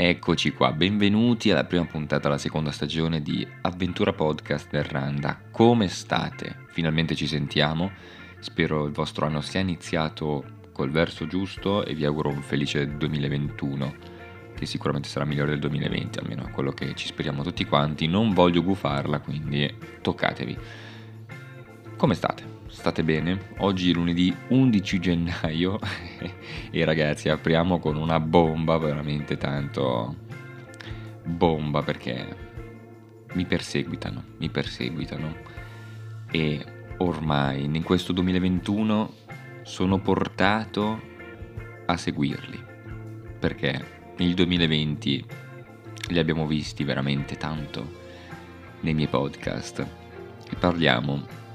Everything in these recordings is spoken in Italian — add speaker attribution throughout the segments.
Speaker 1: Eccoci qua, benvenuti alla prima puntata della seconda stagione di Avventura Podcast del Randa. Come state? Finalmente ci sentiamo. Spero il vostro anno sia iniziato col verso giusto e vi auguro un felice 2021, che sicuramente sarà migliore del 2020, almeno è quello che ci speriamo tutti quanti. Non voglio gufarla, quindi toccatevi. Come state? State bene? Oggi è lunedì 11 gennaio e ragazzi apriamo con una bomba veramente tanto bomba perché mi perseguitano, mi perseguitano e ormai in questo 2021 sono portato a seguirli perché nel 2020 li abbiamo visti veramente tanto nei miei podcast e parliamo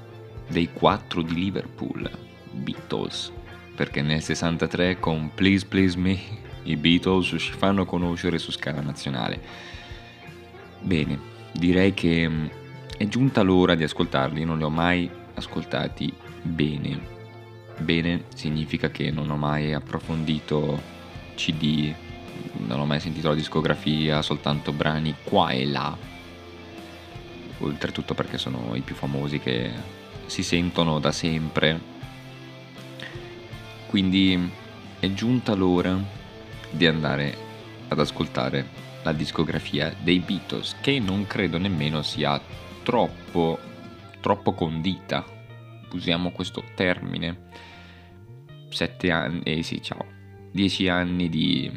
Speaker 1: dei quattro di Liverpool, Beatles, perché nel 63 con Please Please Me i Beatles ci fanno conoscere su scala nazionale. Bene, direi che mm, è giunta l'ora di ascoltarli, non li ho mai ascoltati bene. Bene significa che non ho mai approfondito CD, non ho mai sentito la discografia, soltanto brani qua e là. Oltretutto perché sono i più famosi che si sentono da sempre. Quindi è giunta l'ora di andare ad ascoltare la discografia dei Beatles, che non credo nemmeno sia troppo, troppo condita. Usiamo questo termine. Sette anni, eh sì, ciao, dieci anni di,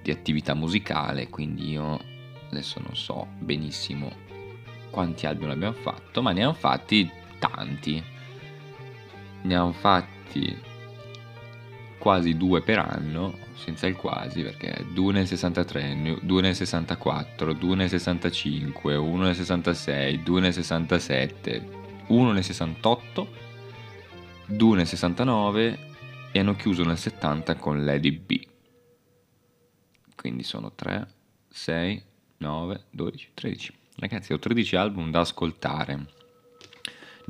Speaker 1: di attività musicale, quindi io adesso non so benissimo quanti album abbiamo fatto, ma ne hanno fatti tanti. Ne hanno fatti quasi due per anno, senza il quasi, perché due nel 63, due nel 64, due nel 65, uno nel 66, due nel 67, uno nel 68, due nel 69 e hanno chiuso nel 70 con Lady B. Quindi sono 3, 6, 9, 12, 13. Ragazzi, ho 13 album da ascoltare.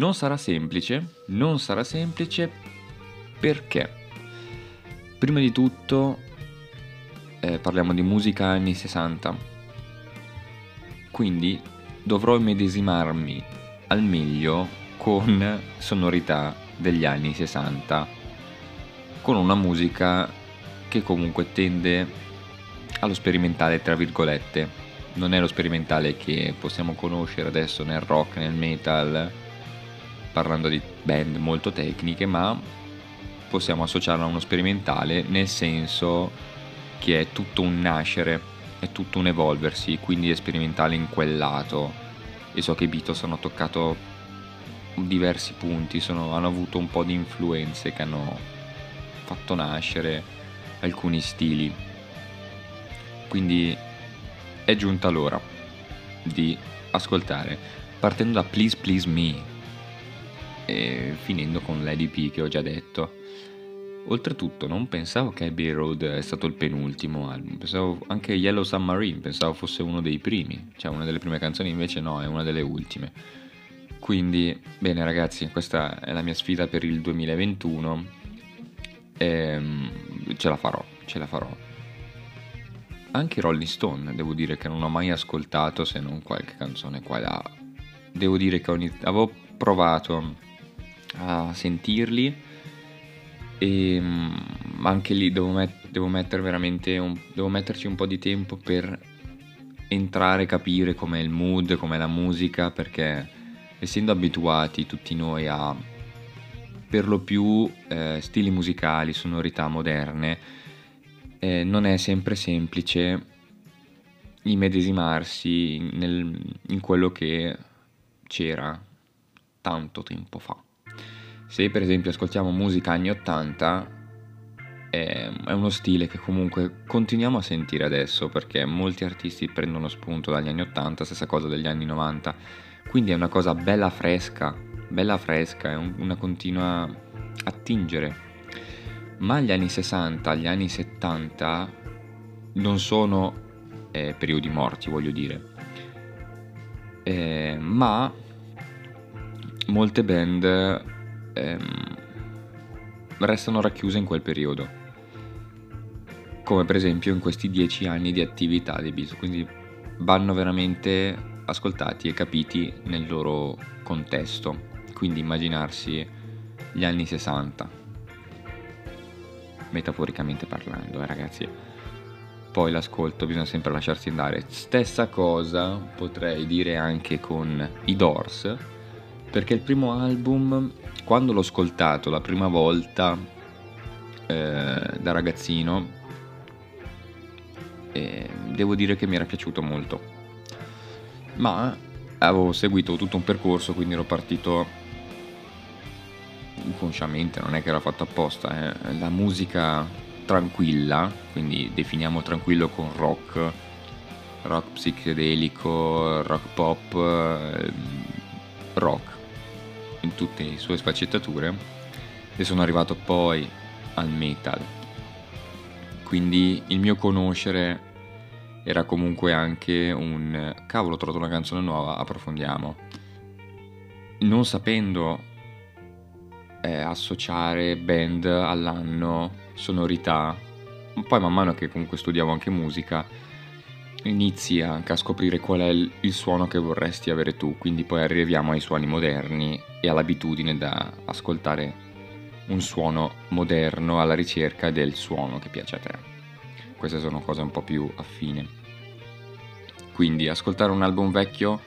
Speaker 1: Non sarà semplice, non sarà semplice perché prima di tutto eh, parliamo di musica anni 60, quindi dovrò immedesimarmi al meglio con sonorità degli anni 60, con una musica che comunque tende allo sperimentale, tra virgolette. Non è lo sperimentale che possiamo conoscere adesso nel rock, nel metal, parlando di band molto tecniche, ma possiamo associarlo a uno sperimentale nel senso che è tutto un nascere, è tutto un evolversi, quindi è sperimentale in quel lato. E so che i Beatles hanno toccato diversi punti, sono, hanno avuto un po' di influenze che hanno fatto nascere alcuni stili. Quindi è giunta l'ora di ascoltare, partendo da Please Please Me e finendo con Lady P che ho già detto. Oltretutto non pensavo che Abbey Road è stato il penultimo album, pensavo anche Yellow Submarine, pensavo fosse uno dei primi, cioè una delle prime canzoni invece no, è una delle ultime. Quindi, bene ragazzi, questa è la mia sfida per il 2021 e ehm, ce la farò, ce la farò. Anche Rolling Stone, devo dire che non ho mai ascoltato se non qualche canzone qua e là. Devo dire che iniz- avevo provato a sentirli e mm, anche lì devo, met- devo veramente un- devo metterci un po' di tempo per entrare, capire com'è il mood, com'è la musica, perché essendo abituati tutti noi a per lo più eh, stili musicali, sonorità moderne, eh, non è sempre semplice immedesimarsi nel, in quello che c'era tanto tempo fa. Se per esempio ascoltiamo musica anni 80, è uno stile che comunque continuiamo a sentire adesso perché molti artisti prendono spunto dagli anni 80, stessa cosa degli anni 90, quindi è una cosa bella fresca, bella fresca, è una continua attingere. Ma gli anni 60, gli anni 70 non sono eh, periodi morti, voglio dire, eh, ma molte band ehm, restano racchiuse in quel periodo. come per esempio in questi dieci anni di attività dei Beatles, quindi vanno veramente ascoltati e capiti nel loro contesto, quindi immaginarsi gli anni 60, metaforicamente parlando, eh, ragazzi. Poi l'ascolto, bisogna sempre lasciarsi andare. Stessa cosa potrei dire anche con i Doors, perché il primo album, quando l'ho ascoltato la prima volta eh, da ragazzino, eh, devo dire che mi era piaciuto molto. Ma avevo seguito tutto un percorso, quindi ero partito inconsciamente, non è che era fatto apposta, eh. la musica tranquilla, quindi definiamo tranquillo con rock, rock psichedelico, rock pop, eh, rock in tutte le sue sfaccettature e sono arrivato poi al metal. Quindi il mio conoscere era comunque anche un cavolo, ho trovato una canzone nuova, approfondiamo. Non sapendo eh, associare band all'anno, sonorità, poi man mano che comunque studiavo anche musica, inizi anche a scoprire qual è il suono che vorresti avere tu, quindi poi arriviamo ai suoni moderni e all'abitudine da ascoltare un suono moderno alla ricerca del suono che piace a te. Queste sono cose un po' più affine. Quindi ascoltare un album vecchio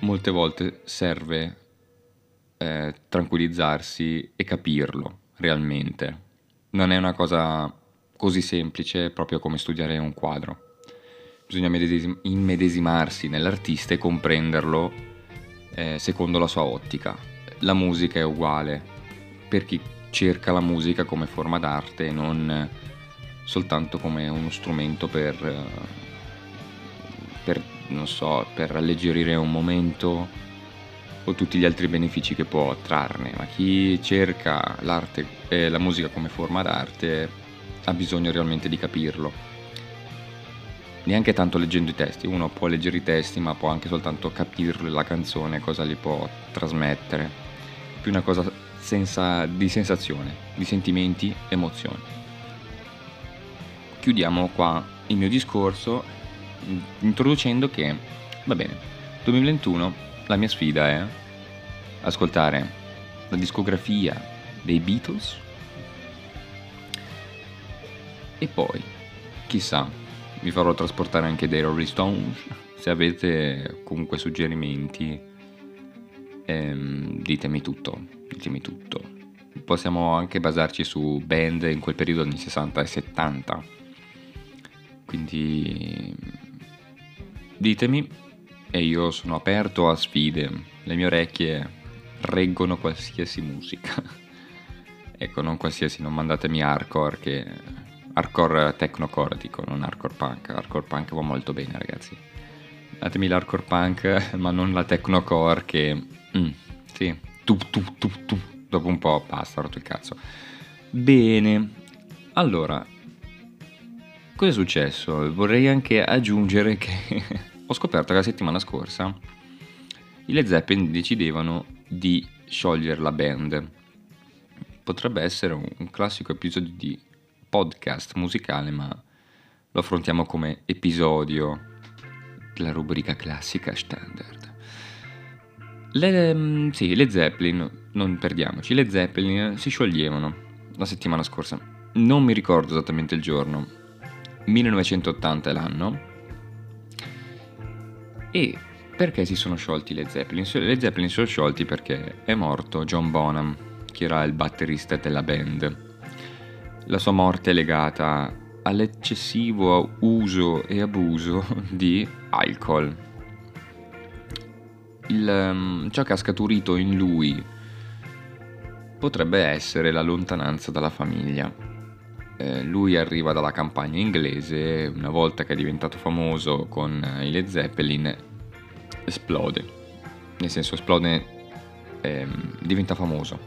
Speaker 1: molte volte serve eh, tranquillizzarsi e capirlo realmente. Non è una cosa così semplice proprio come studiare un quadro. Bisogna immedesimarsi nell'artista e comprenderlo eh, secondo la sua ottica. La musica è uguale per chi cerca la musica come forma d'arte e non soltanto come uno strumento per, per, so, per alleggerire un momento o tutti gli altri benefici che può trarne, ma chi cerca l'arte e la musica come forma d'arte ha bisogno realmente di capirlo. Neanche tanto leggendo i testi, uno può leggere i testi ma può anche soltanto capire la canzone, cosa li può trasmettere. Più una cosa senza, di sensazione, di sentimenti, emozioni. Chiudiamo qua il mio discorso introducendo che, va bene, 2021 la mia sfida è ascoltare la discografia dei Beatles e poi, chissà, vi farò trasportare anche dei Rolling Stones. Se avete comunque suggerimenti, ehm, ditemi tutto, ditemi tutto. Possiamo anche basarci su band in quel periodo anni 60 e 70. Quindi ditemi e io sono aperto a sfide, le mie orecchie reggono qualsiasi musica. ecco, non qualsiasi, non mandatemi hardcore che... Hardcore technocore dico, non hardcore punk. Hardcore punk va molto bene ragazzi. Datemi l'hardcore punk, ma non la technocore che... Mm, sì, tu, tu, tu, tu. Dopo un po' basta, rotto il cazzo. Bene, allora, cosa è successo? Vorrei anche aggiungere che ho scoperto che la settimana scorsa i Led Zeppelin decidevano di sciogliere la band. Potrebbe essere un classico episodio di podcast musicale, ma lo affrontiamo come episodio della rubrica classica standard. Le, mm, sì, le Zeppelin, non perdiamoci, le Zeppelin si scioglievano la settimana scorsa. Non mi ricordo esattamente il giorno. 1980 è l'anno e perché si sono sciolti le Zeppelin? Le Zeppelin si sono sciolti perché è morto John Bonham, che era il batterista della band. La sua morte è legata all'eccessivo uso e abuso di alcol. Il, um, ciò che ha scaturito in lui potrebbe essere la lontananza dalla famiglia. Eh, lui arriva dalla campagna inglese, una volta che è diventato famoso con i Led Zeppelin, esplode, nel senso esplode, ehm, diventa famoso.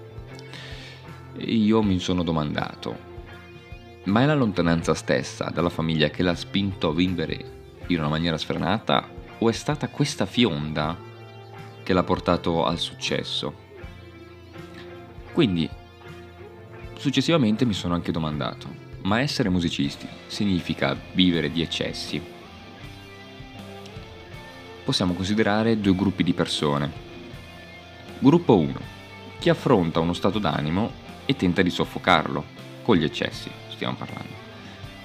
Speaker 1: E io mi sono domandato, ma è la lontananza stessa dalla famiglia che l'ha spinto a vivere in una maniera sfrenata o è stata questa fionda che l'ha portato al successo? Quindi, successivamente mi sono anche domandato, ma essere musicisti significa vivere di eccessi. Possiamo considerare due gruppi di persone. Gruppo 1. Chi affronta uno stato d'animo e tenta di soffocarlo, con gli eccessi stiamo parlando.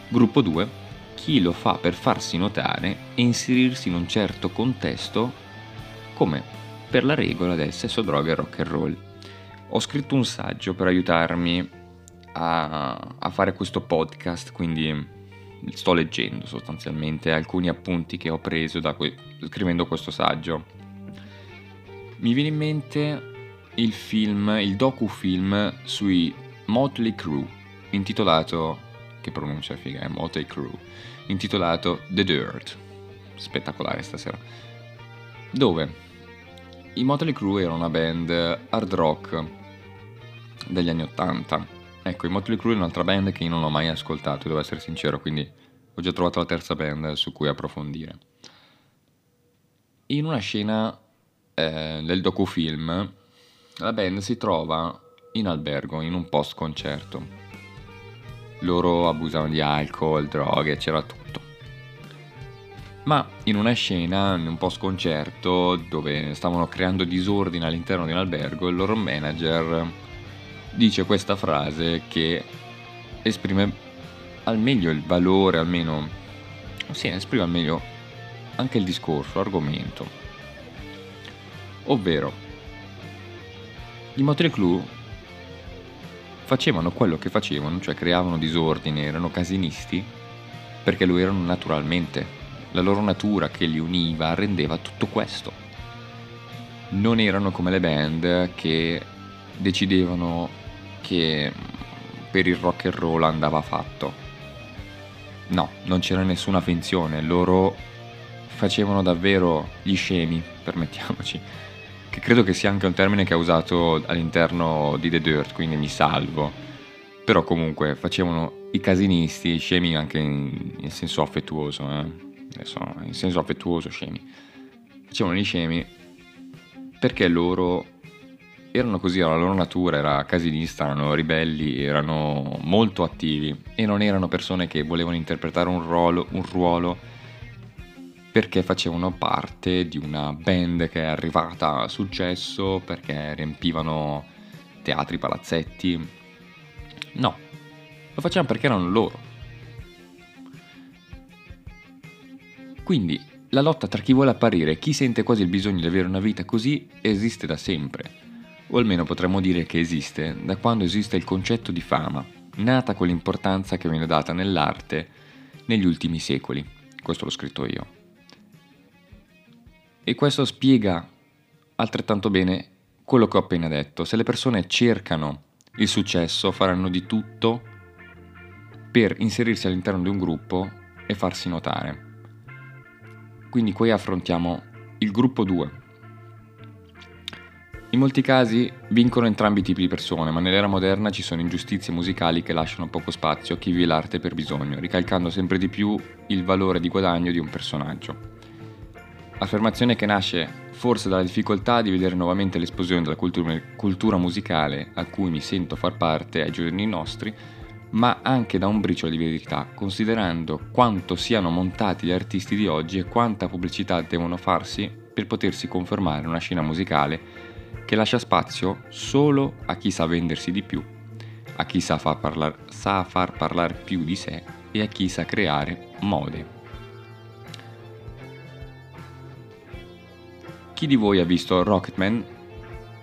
Speaker 1: Gruppo 2. Chi lo fa per farsi notare e inserirsi in un certo contesto come per la regola del sesso, droga e rock and roll. Ho scritto un saggio per aiutarmi a, a fare questo podcast, quindi sto leggendo sostanzialmente alcuni appunti che ho preso que- scrivendo questo saggio. Mi viene in mente il film, il docufilm sui Motley Crue, intitolato, che pronuncia figa, è Motley Crue, intitolato The Dirt, spettacolare stasera, dove i Motley Crue erano una band hard rock degli anni 80 Ecco, i Motley Crue è un'altra band che io non ho mai ascoltato, devo essere sincero, quindi ho già trovato la terza band su cui approfondire. In una scena eh, del docufilm, la band si trova in albergo, in un post concerto. Loro abusavano di alcol, droghe, c'era tutto. Ma in una scena, un post concerto, dove stavano creando disordine all'interno di un albergo, il loro manager dice questa frase che esprime al meglio il valore, almeno sì, esprime al meglio anche il discorso, l'argomento. Ovvero, i Motley Crue facevano quello che facevano, cioè creavano disordine, erano casinisti, perché lo erano naturalmente. La loro natura che li univa rendeva tutto questo. Non erano come le band che decidevano che per il rock and roll andava fatto. No, non c'era nessuna finzione, loro facevano davvero gli scemi, permettiamoci, che credo che sia anche un termine che ha usato all'interno di The Dirt, quindi mi salvo. Però comunque facevano i casinisti, scemi anche in, senso affettuoso, eh? Adesso, in senso affettuoso scemi. Facevano gli scemi perché loro erano così, la loro natura era casinista, erano ribelli, erano molto attivi e non erano persone che volevano interpretare un ruolo, un ruolo perché facevano parte di una band che è arrivata a successo, perché riempivano teatri, palazzetti. No, lo facevano perché erano loro. Quindi la lotta tra chi vuole apparire e chi sente quasi il bisogno di avere una vita così esiste da sempre o almeno potremmo dire che esiste da quando esiste il concetto di fama, nata con l'importanza che viene data nell'arte negli ultimi secoli. Questo l'ho scritto io. E questo spiega altrettanto bene quello che ho appena detto. Se le persone cercano il successo, faranno di tutto per inserirsi all'interno di un gruppo e farsi notare. Quindi qui affrontiamo il gruppo 2, in molti casi vincono entrambi i tipi di persone, ma nell'era moderna ci sono ingiustizie musicali che lasciano poco spazio a chi vive l'arte per bisogno, ricalcando sempre di più il valore di guadagno di un personaggio. Affermazione che nasce forse dalla difficoltà di vedere nuovamente l'esplosione della cultura, musicale a cui mi sento far parte ai giorni nostri, ma anche da un briciolo di verità, considerando quanto siano montati gli artisti di oggi e quanta pubblicità devono farsi per potersi confermare una scena musicale che lascia spazio solo a chi sa vendersi di più, a chi sa far, parlar, sa far parlare più di sé e a chi sa creare mode. Chi di voi ha visto Rocketman,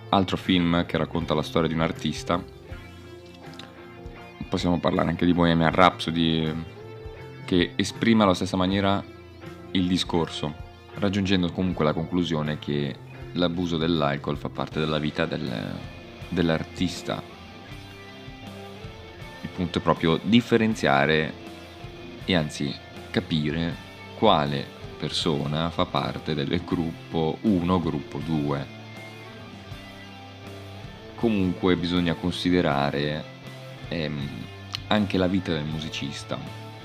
Speaker 1: altro film che racconta la storia di un artista? Possiamo parlare anche di Bohemian Rhapsody, che esprime alla stessa maniera il discorso, raggiungendo comunque la conclusione che l'abuso dell'alcol fa parte della vita del, dell'artista. Il punto è proprio differenziare e anzi capire quale persona fa parte del gruppo 1, gruppo 2. Comunque bisogna considerare ehm, anche la vita del musicista.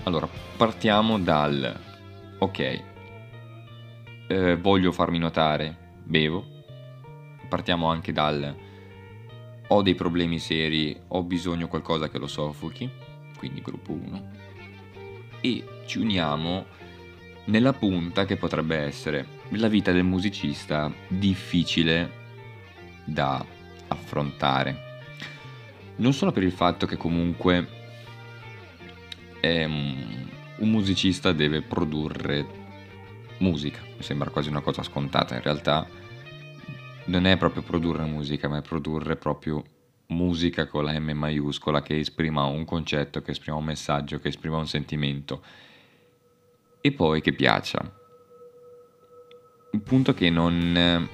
Speaker 1: Allora, partiamo dal ok, eh, voglio farmi notare, bevo. Partiamo anche dal ho dei problemi seri, ho bisogno di qualcosa che lo soffochi. quindi gruppo 1, e ci uniamo nella punta che potrebbe essere la vita del musicista difficile da affrontare. Non solo per il fatto che comunque ehm, un musicista deve produrre musica, mi sembra quasi una cosa scontata, in realtà non è proprio produrre musica, ma è produrre proprio musica con la M maiuscola che esprima un concetto, che esprima un messaggio, che esprima un sentimento e poi che piaccia. Il punto che non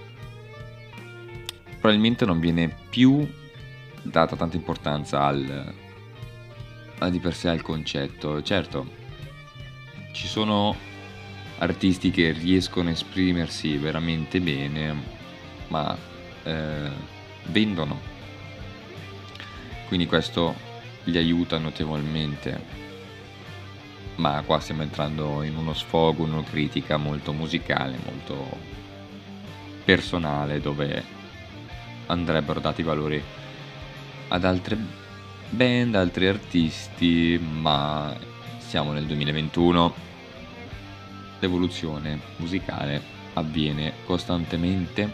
Speaker 1: probabilmente non viene più data tanta importanza al, a di per sé al concetto. Certo, ci sono artisti che riescono a esprimersi veramente bene, ma eh, vendono. Quindi questo gli aiuta notevolmente. Ma qua stiamo entrando in uno sfogo, in una critica molto musicale, molto personale, dove andrebbero dati valori ad altre band, altri artisti, ma siamo nel 2021 l'evoluzione musicale avviene costantemente,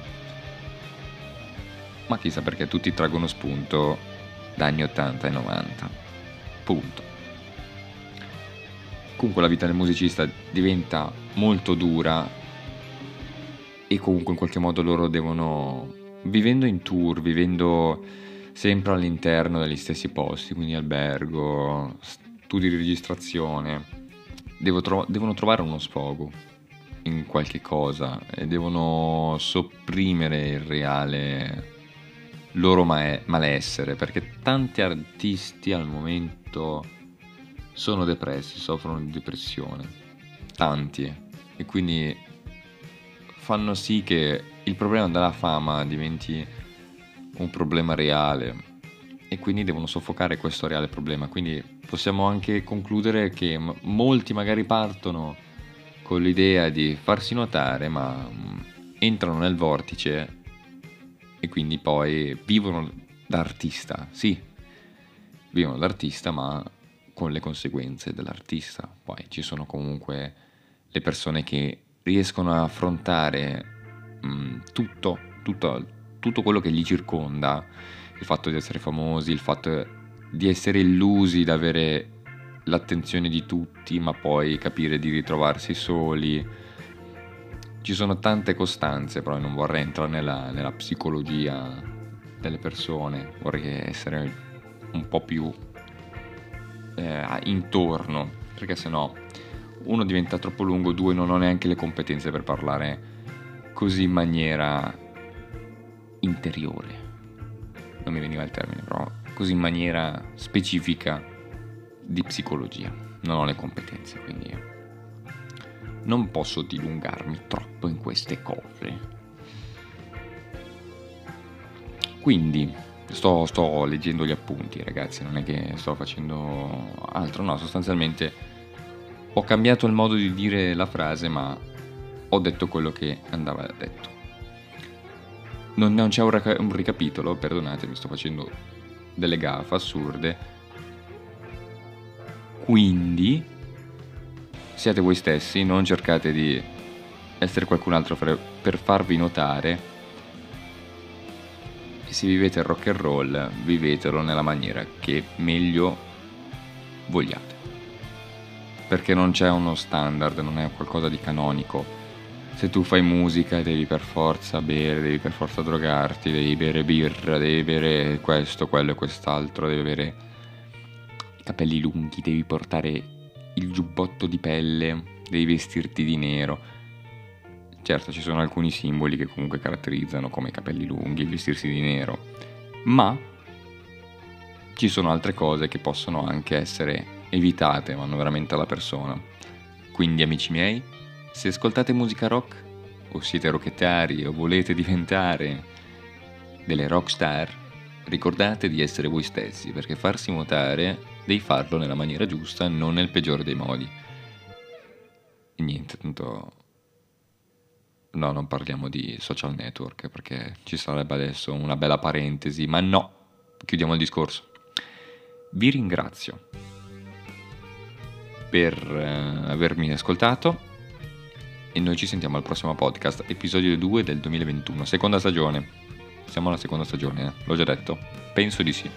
Speaker 1: ma chissà perché tutti traggono spunto da anni 80 e 90. Punto. Comunque la vita del musicista diventa molto dura e comunque in qualche modo loro devono, vivendo in tour, vivendo sempre all'interno degli stessi posti, quindi albergo, studi di registrazione, tro- devono trovare uno sfogo in qualche cosa e devono sopprimere il reale loro ma- malessere perché tanti artisti al momento sono depressi, soffrono di depressione, tanti e quindi fanno sì che il problema della fama diventi un problema reale e quindi devono soffocare questo reale problema. Quindi possiamo anche concludere che molti magari partono con l'idea di farsi notare, ma entrano nel vortice e quindi poi vivono da artista, sì, vivono da artista, ma con le conseguenze dell'artista. Poi ci sono comunque le persone che riescono a affrontare mh, tutto, tutto, tutto quello che gli circonda il fatto di essere famosi, il fatto di essere illusi, di avere l'attenzione di tutti, ma poi capire di ritrovarsi soli. Ci sono tante costanze, però non vorrei entrare nella, nella psicologia delle persone, vorrei essere un po' più eh, intorno, perché sennò uno diventa troppo lungo, due non ho neanche le competenze per parlare così in maniera interiore non mi veniva il termine, però così in maniera specifica di psicologia. Non ho le competenze, quindi non posso dilungarmi troppo in queste cose. Quindi sto, sto leggendo gli appunti, ragazzi, non è che sto facendo altro, no, sostanzialmente ho cambiato il modo di dire la frase, ma ho detto quello che andava detto non, non c'è un, raca- un ricapitolo, perdonatemi, sto facendo delle gaffe assurde. Quindi siate voi stessi, non cercate di essere qualcun altro per farvi notare. Se vivete il rock and roll, vivetelo nella maniera che meglio vogliate. Perché non c'è uno standard, non è qualcosa di canonico se tu fai musica devi per forza bere, devi per forza drogarti, devi bere birra, devi bere questo, quello e quest'altro, devi avere i capelli lunghi, devi portare il giubbotto di pelle, devi vestirti di nero. Certo, ci sono alcuni simboli che comunque caratterizzano come i capelli lunghi, il vestirsi di nero, ma ci sono altre cose che possono anche essere evitate, vanno veramente alla persona. Quindi, amici miei, se ascoltate musica rock, o siete rockettari, o volete diventare delle rockstar, ricordate di essere voi stessi, perché farsi notare devi farlo nella maniera giusta, non nel peggiore dei modi. E niente, tanto... No, non parliamo di social network, perché ci sarebbe adesso una bella parentesi, ma no, chiudiamo il discorso. Vi ringrazio per eh, avermi ascoltato e noi ci sentiamo al prossimo podcast, episodio 2 del 2021, seconda stagione. Siamo alla seconda stagione, eh? l'ho già detto? Penso di sì.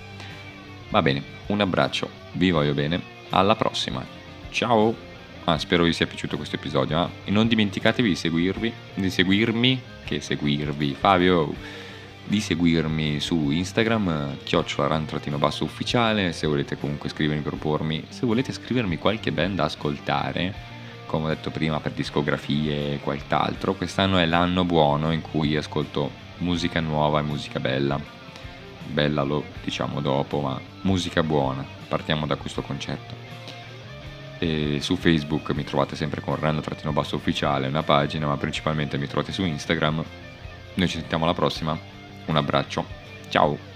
Speaker 1: Va bene, un abbraccio, vi voglio bene, alla prossima. Ciao! Ah, spero vi sia piaciuto questo episodio. Eh? E non dimenticatevi di seguirvi, di seguirmi, che seguirvi, Fabio, di seguirmi su Instagram, chiocciolaran-basso ufficiale, se volete comunque scrivermi, propormi, se volete scrivermi qualche band da ascoltare, come ho detto prima, per discografie e qualcos'altro, quest'anno è l'anno buono in cui ascolto musica nuova e musica bella. Bella lo diciamo dopo, ma musica buona, partiamo da questo concetto. E su Facebook mi trovate sempre con Rando-Basso Ufficiale, una pagina, ma principalmente mi trovate su Instagram. Noi ci sentiamo alla prossima, un abbraccio, ciao!